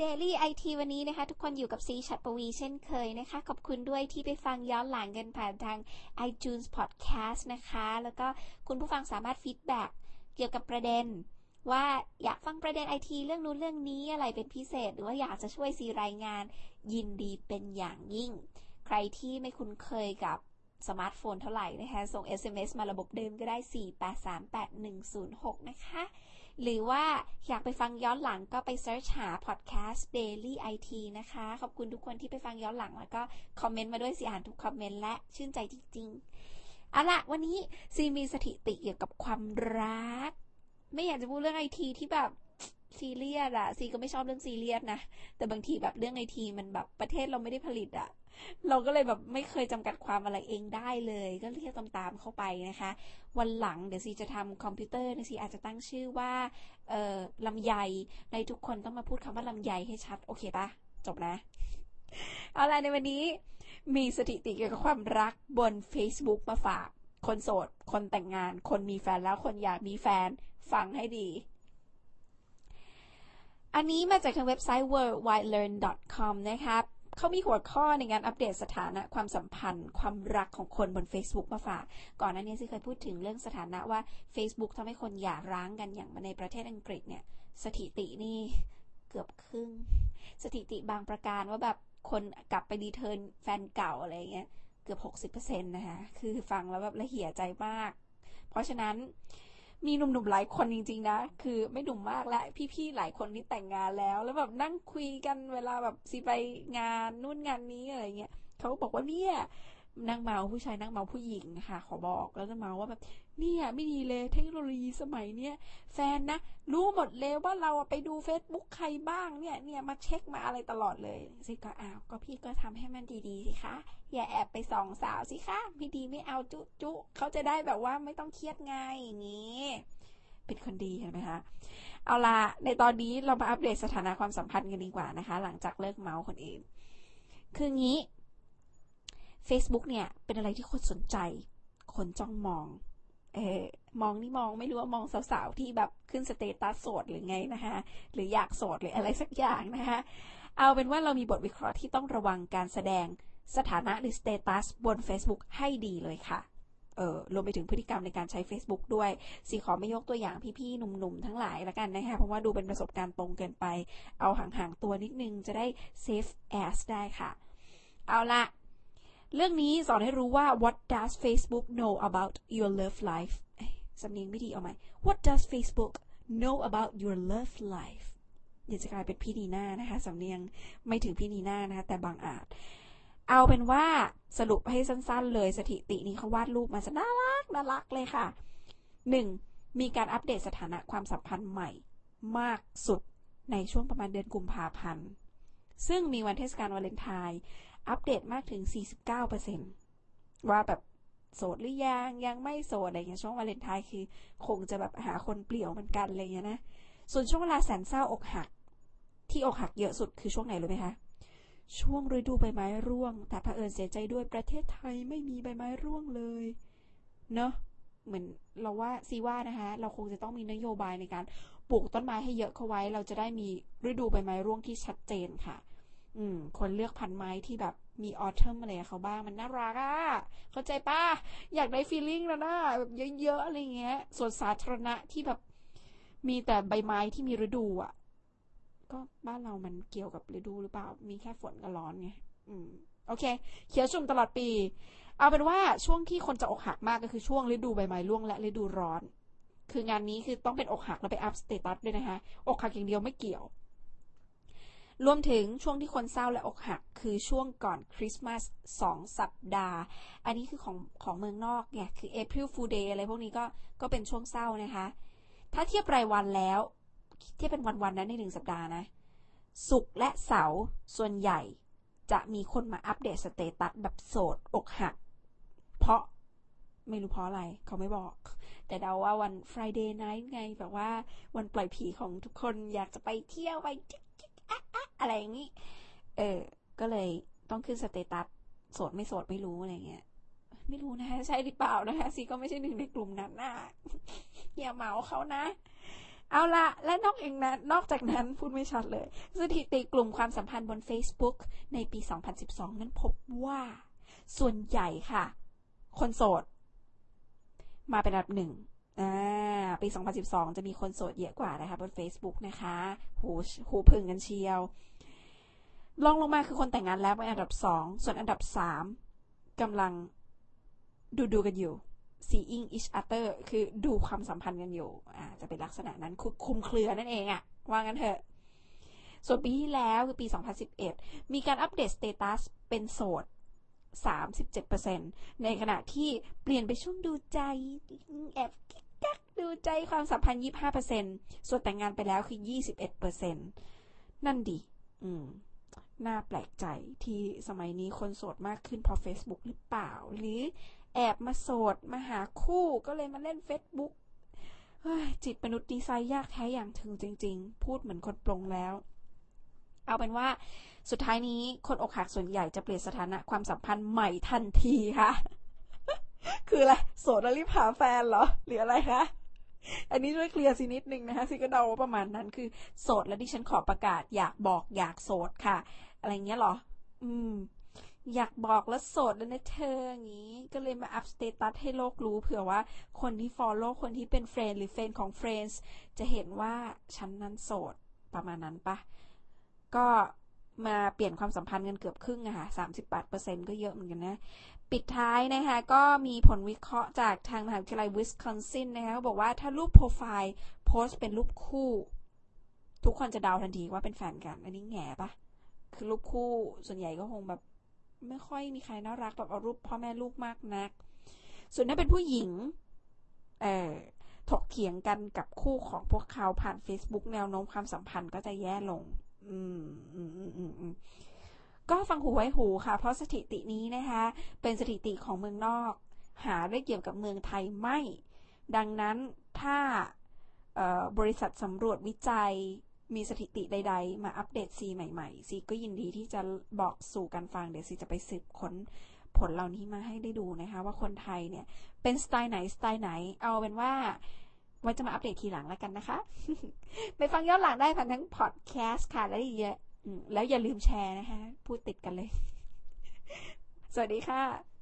Daily IT วันนี้นะคะ ทุกคนอยู่กับซีฉัตรปวีณ์เช่นเคยนะคะ ขอบคุณด้วยที่ไปฟังย้อนหลังกันผ่านทาง iTunes Podcast นะคะ แล้วก็คุณผู้ฟังสามารถ feedback เกี่ยวกับประเด็น ว่าอยากฟังประเด็นไอทีเรื่องนู้นเรื่องนี้อะไรเป็นพิเศษ หรือว่าอยากจะช่วยซีรายงาน ยินดีเป็นอย่างยิ่ง ใครที่ไม่คุ้นเคยกับสมาร์ทโฟนเท่าไหร่นะคะ ส่ง SMS มาระบบเดิมก็ได้ 4838106 นะคะ หรือว่าอยากไปฟังย้อนหลังก็ไป search หา podcast daily IT นะคะ ขอบคุณทุกคนที่ไปฟังย้อนหลังแล้วก็คอมเมนต์มาด้วยซีอ่านทุกคอมเมนต์และชื่นใจจริงๆเอาละวันนี้ซีมีสถิติเกี่ยวกับความรัก ไม่อยากจะพูดเรื่องไอทีที่แบบซีเรียสอะซีก็ไม่ชอบเรื่องซีเรียสนะ แต่บางทีแบบเรื่องไอทีมันแบบประเทศเราไม่ได้ผลิตอะ เราก็เลยแบบไม่เคยจำกัดความอะไรเองได้เลย ก็เรียกตามๆเข้าไปนะคะ วันหลังเดี๋ยวซีจะทำคอมพิวเตอร์นะซีอาจจะตั้งชื่อว่าเอ่อลำไยในทุกคนต้องมาพูดคำว่าลำไยให้ชัด โอเคปะจบนะเอาล่ะในวันนี้มีสถิติเกี่ยวกับความรักบน Facebook มาฝาก คนโสด คนแต่งงาน คนมีแฟนแล้วคนอยากมีแฟนฟังให้ดี อันนี้มาจากทางเว็บไซต์ worldwidelearn.com นะครับ เขามีหัวข้อในการอัปเดตสถานะความสัมพันธ์ ความรักของคนบน Facebook มาฝาก ก่อนหน้านี้ที่เคยพูดถึงเรื่องสถานะว่า Facebook ทำให้คนหย่าร้างกันอย่างในประเทศอังกฤษเนี่ยสถิตินี่เกือบครึ่ง สถิติบางประการว่าแบบคนกลับไปดีเทิร์นแฟนเก่าอะไรเงี้ยเกือบ 60%นะคะ คือฟังแล้วแบบละเหี่ยใจมาก เพราะฉะนั้น มีหนุ่มๆหลายคนจริง ๆ นะ คือไม่หนุ่มมากและพี่ๆหลายคนที่แต่งงานแล้ว แล้วแบบนั่งคุยกันเวลาแบบสิไปงานนู่นงานนี้อะไรเงี้ยเขาบอกว่าเนี่ย นั่งเมาผู้ชายนั่งเมาผู้หญิงค่ะ ขอบอกแล้วจะเมาว่าแบบเนี่ยไม่ดีเลยเทคโนโลยีสมัยเนี้ยแฟนนะรู้หมดเลยว่าเราไปดู Facebook ใครบ้างเนี่ยเนี่ยมาเช็คมาอะไรตลอดเลยสิก็อ้าวก็พี่ก็ทำให้มันดีๆสิคะอย่าแอบไปส่องสาวสิคะไม่ดีไม่เอาจุจุเขาจะได้แบบว่าไม่ต้องเครียดไงอย่างนี้เป็นคนดีเห็นไหมคะ เอาละในตอนนี้เรามาอัปเดตสถานะความสัมพันธ์กันดีกว่านะคะ หลังจากเลิกเมาส์คนอื่น คืองี้ Facebook เนี่ย เป็นอะไรที่คนสนใจ คนจ้องมอง เออมองนี่มองไม่รู้ว่ามองสาวๆ ที่แบบขึ้นสเตตัสโสดหรือไงนะคะหรืออยากโสดหรืออะไรสักอย่างนะคะเอาเป็นว่าเรามีบทวิเคราะห์ที่ต้องระวังการแสดงสถานะหรือสเตตัสบน Facebook ให้ดีเลยค่ะเออรวมไปถึงพฤติกรรมในการใช้ Facebook ด้วยซีขอไม่ยกตัวอย่างพี่ๆหนุ่มๆ ทั้งหลายละกันนะคะ เพราะว่าดูเป็นประสบการณ์ตรงเกินไป เอาห่างๆ ตัวนิดนึงจะได้ safe as ได้ค่ะ เอาละ เรื่องนี้สอนให้รู้ว่า what does Facebook know about your love life สำเนียงไม่ดีเอาไหม what does Facebook know about your love life เดี๋ยวจะกลายเป็นพี่นีน่านะคะสำเนียงไม่ถึงพี่นีน่านะคะแต่บางอาจ เอาเป็นว่าสรุปให้สั้นๆเลยสถิตินี้เขาวาดรูปมาซะน่ารักน่ารักเลยค่ะ 1. มีการอัปเดตสถานะความสัมพันธ์ใหม่ มากสุดในช่วงประมาณเดือนกุมภาพันธ์ ซึ่งมีวันเทศกาลวาเลนไทน์ อัปเดตมากถึง 49%ว่าแบบโสดหรือยังยังไม่โสดอะไรเงี้ยช่วงวาเลนไทน์คือคงจะแบบหาคนเปลี่ยวเหมือนกันอะไรเงี้ยนะ ส่วนช่วงเวลาแสนเศร้าอกหัก ที่อกหักเยอะสุดคือช่วงไหนรู้ไหมคะช่วงฤดูใบไม้ร่วง แต่เผอิญเสียใจด้วยประเทศไทยไม่มีใบไม้ร่วงเลย เนาะเหมือนเราว่าซีว่านะคะ เราคงจะต้องมีนโยบายในการปลูกต้นไม้ให้เยอะเข้าไว้ เราจะได้มีฤดูใบไม้ร่วงที่ชัดเจนค่ะ อืม คนเลือกพันไม้ที่แบบมีออเทมอะไรเขาบ้าง มันน่ารักอะเข้าใจป้าอยากได้ฟีลลิ่งแล้วนะแบบเยอะๆอะไรเงี้ยส่วนสาธารณะที่แบบมีแต่ใบไม้ที่มีฤดูอะ ก็บ้านเรามันเกี่ยวกับฤดูหรือเปล่า มีแค่ฝนกับร้อนไง อืม โอเค เขียวชุ่มตลอดปี เอาเป็นว่าช่วงที่คนจะอกหักมากก็คือช่วงฤดูใบไม้ร่วงและฤดูร้อน คืองานนี้คือต้องเป็นอกหักแล้วไปอัพสเตตัสด้วยนะคะ อกหักอย่างเดียวไม่เกี่ยว รวมถึงช่วงที่คนเศร้าและอกหัก คือช่วงก่อนคริสต์มาสสองสัปดาห์ อันนี้คือของของเมืองนอกไงคือ April Fool Day อะไรพวกนี้ก็ก็เป็นช่วงเศร้านะคะ ถ้าเทียบรายวันแล้วเทียบเป็นวันๆนั้นในหนึ่งสัปดาห์นะศุกร์และเสาร์ส่วนใหญ่จะมีคนมาอัปเดตสเตตัสแบบโสดอกหัก เพราะไม่รู้เพราะอะไร เขาไม่บอก แต่เดาว่าวัน Friday night ไง แบบว่าวันปล่อยผีของทุกคนอยากจะไปเที่ยวไป อะไรอย่างนี้ เออ ก็เลยต้องขึ้นสเตตัสโสดไม่โสดไม่รู้อะไรเงี้ย ไม่รู้นะคะใช่หรือเปล่านะคะซีก็ไม่ใช่หนึ่งในกลุ่มนั้นน่ะอย่าเหมาเขานะ เอาละและนอกเองนะนอกจากนั้นพูดไม่ชัดเลย สถิติกลุ่มความสัมพันธ์บน Facebook ในปี 2012 นั้นพบว่า ส่วนใหญ่ค่ะ คนโสด มาเป็นอันดับหนึ่งอ่าปี 2012 จะมีคนโสดเยอะกว่านะคะบน Facebook นะคะ หูหูพึ่งกันเชียว ลองลงมาคือคนแต่งงานแล้วเป็นอันดับสอง ส่วนอันดับสามกำลังดูดูกันอยู่ seeing each other คือดูความสัมพันธ์กันอยู่อ่าจะเป็นลักษณะนั้นคือคุมเครือนั่นเองอะว่างั้นเถอะ ส่วนปีที่แล้วคือปี 2011 มีการอัปเดตสเตตัสเป็นโสด 37%ในขณะที่เปลี่ยนไปช่วงดูใจแอบกักดูใจความสัมพันธ์ 25%ส่วนแต่งงานไปแล้วคือ 21%นั่นดี อืม น่าแปลกใจที่สมัยนี้คนโสดมากขึ้นเพราะ Facebook หรือเปล่า หรือแอบมาโสดมาหาคู่ก็เลยมาเล่น Facebook จิตมนุษย์ดีไซน์ยากแท้อย่างถึงจริง ๆ พูดเหมือนคนปรงแล้ว เอาเป็นว่าสุดท้ายนี้คนอกหักส่วนใหญ่จะเปลี่ยนสถานะความสัมพันธ์ใหม่ทันทีค่ะ คืออะไรโสดแล้วรีบหาแฟนเหรอ หรืออะไรคะอันนี้ช่วยเคลียร์สินิดนึงนะคะซิก็เดาว่าประมาณนั้นคือ โสดแล้วดิฉันขอประกาศอยากบอกอยากโสดค่ะ อะไรเงี้ยเหรอ อืม อยากบอกแล้วโสดแล้วนะเธออย่างนี้ ก็เลยมาอัพ status ให้โลกรู้เผื่อว่าคนที่ follow คนที่เป็น friend หรือ friend ของ friends จะเห็นว่าฉันนั้นโสดประมาณนั้นปะ ก็มาเปลี่ยนความสัมพันธ์กันเกือบครึ่งอะค่ะ38%ก็เยอะเหมือนกันนะ ปิดท้ายนะคะ ก็มีผลวิเคราะห์จากทางมหาวิทยาลัยวิสคอนซินนะคะบอกว่าถ้ารูปโปรไฟล์โพสต์เป็นรูปคู่ ทุกคนจะเดาทันทีว่าเป็นแฟนกัน อันนี้แง่ปะ คือรูปคู่ส่วนใหญ่ก็คงแบบไม่ค่อยมีใครน่ารักแบบเอารูปพ่อแม่ลูกมากนัก ส่วนถ้าเป็นผู้หญิง เอ่อถกเถียงกันกับคู่ของพวกเขาผ่าน Facebook แนวโน้มความสัมพันธ์ก็จะแย่ลง อืมอืมอืมอืมอืมก็ฟังหูไว้หูค่ะ เพราะสถิตินี้นะคะ เป็นสถิติของเมืองนอก หาได้เกี่ยวกับเมืองไทยไม่ ดังนั้นถ้าบริษัทสำรวจวิจัย มีสถิติใด ๆ มาอัปเดตซีใหม่ๆซีก็ยินดีที่จะบอกสู่กันฟัง เดี๋ยวซีจะไปสืบค้นผลเหล่านี้มาให้ได้ดูนะคะ ว่าคนไทยเนี่ย เป็นสไตล์ไหนสไตล์ไหน เอาเป็นว่าไว้จะมาอัปเดตทีหลังแล้วกันนะคะ ไปฟังย้อนหลังได้ผ่านทั้งพอดแคสต์ค่ะ แล้วอย่าแล้วอย่าลืมแชร์นะคะ พูดติดกันเลย สวัสดีค่ะ